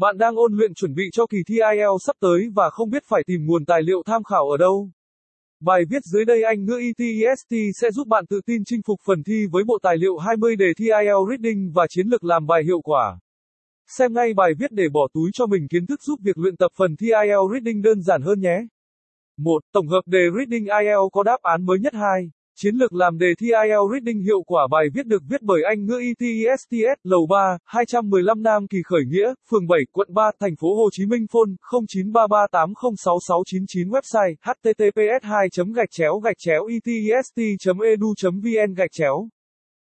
Bạn đang ôn luyện chuẩn bị cho kỳ thi IELTS sắp tới và không biết phải tìm nguồn tài liệu tham khảo ở đâu. Bài viết dưới đây Anh ngữ ETEST sẽ giúp bạn tự tin chinh phục phần thi với bộ tài liệu 20 đề thi IELTS Reading và chiến lược làm bài hiệu quả. Xem ngay bài viết để bỏ túi cho mình kiến thức giúp việc luyện tập phần thi IELTS Reading đơn giản hơn nhé. 1. Tổng hợp đề Reading IELTS có đáp án mới nhất 2. Chiến lược làm đề thi IELTS Reading hiệu quả bài viết được viết bởi Anh ngữ ETESTS, Lầu 3, 215 Nam Kỳ Khởi Nghĩa, phường 7, quận 3, thành phố Hồ Chí Minh phone 0933806699 website https 2 gạch chéo gạch chéo etest edu vn gạch chéo.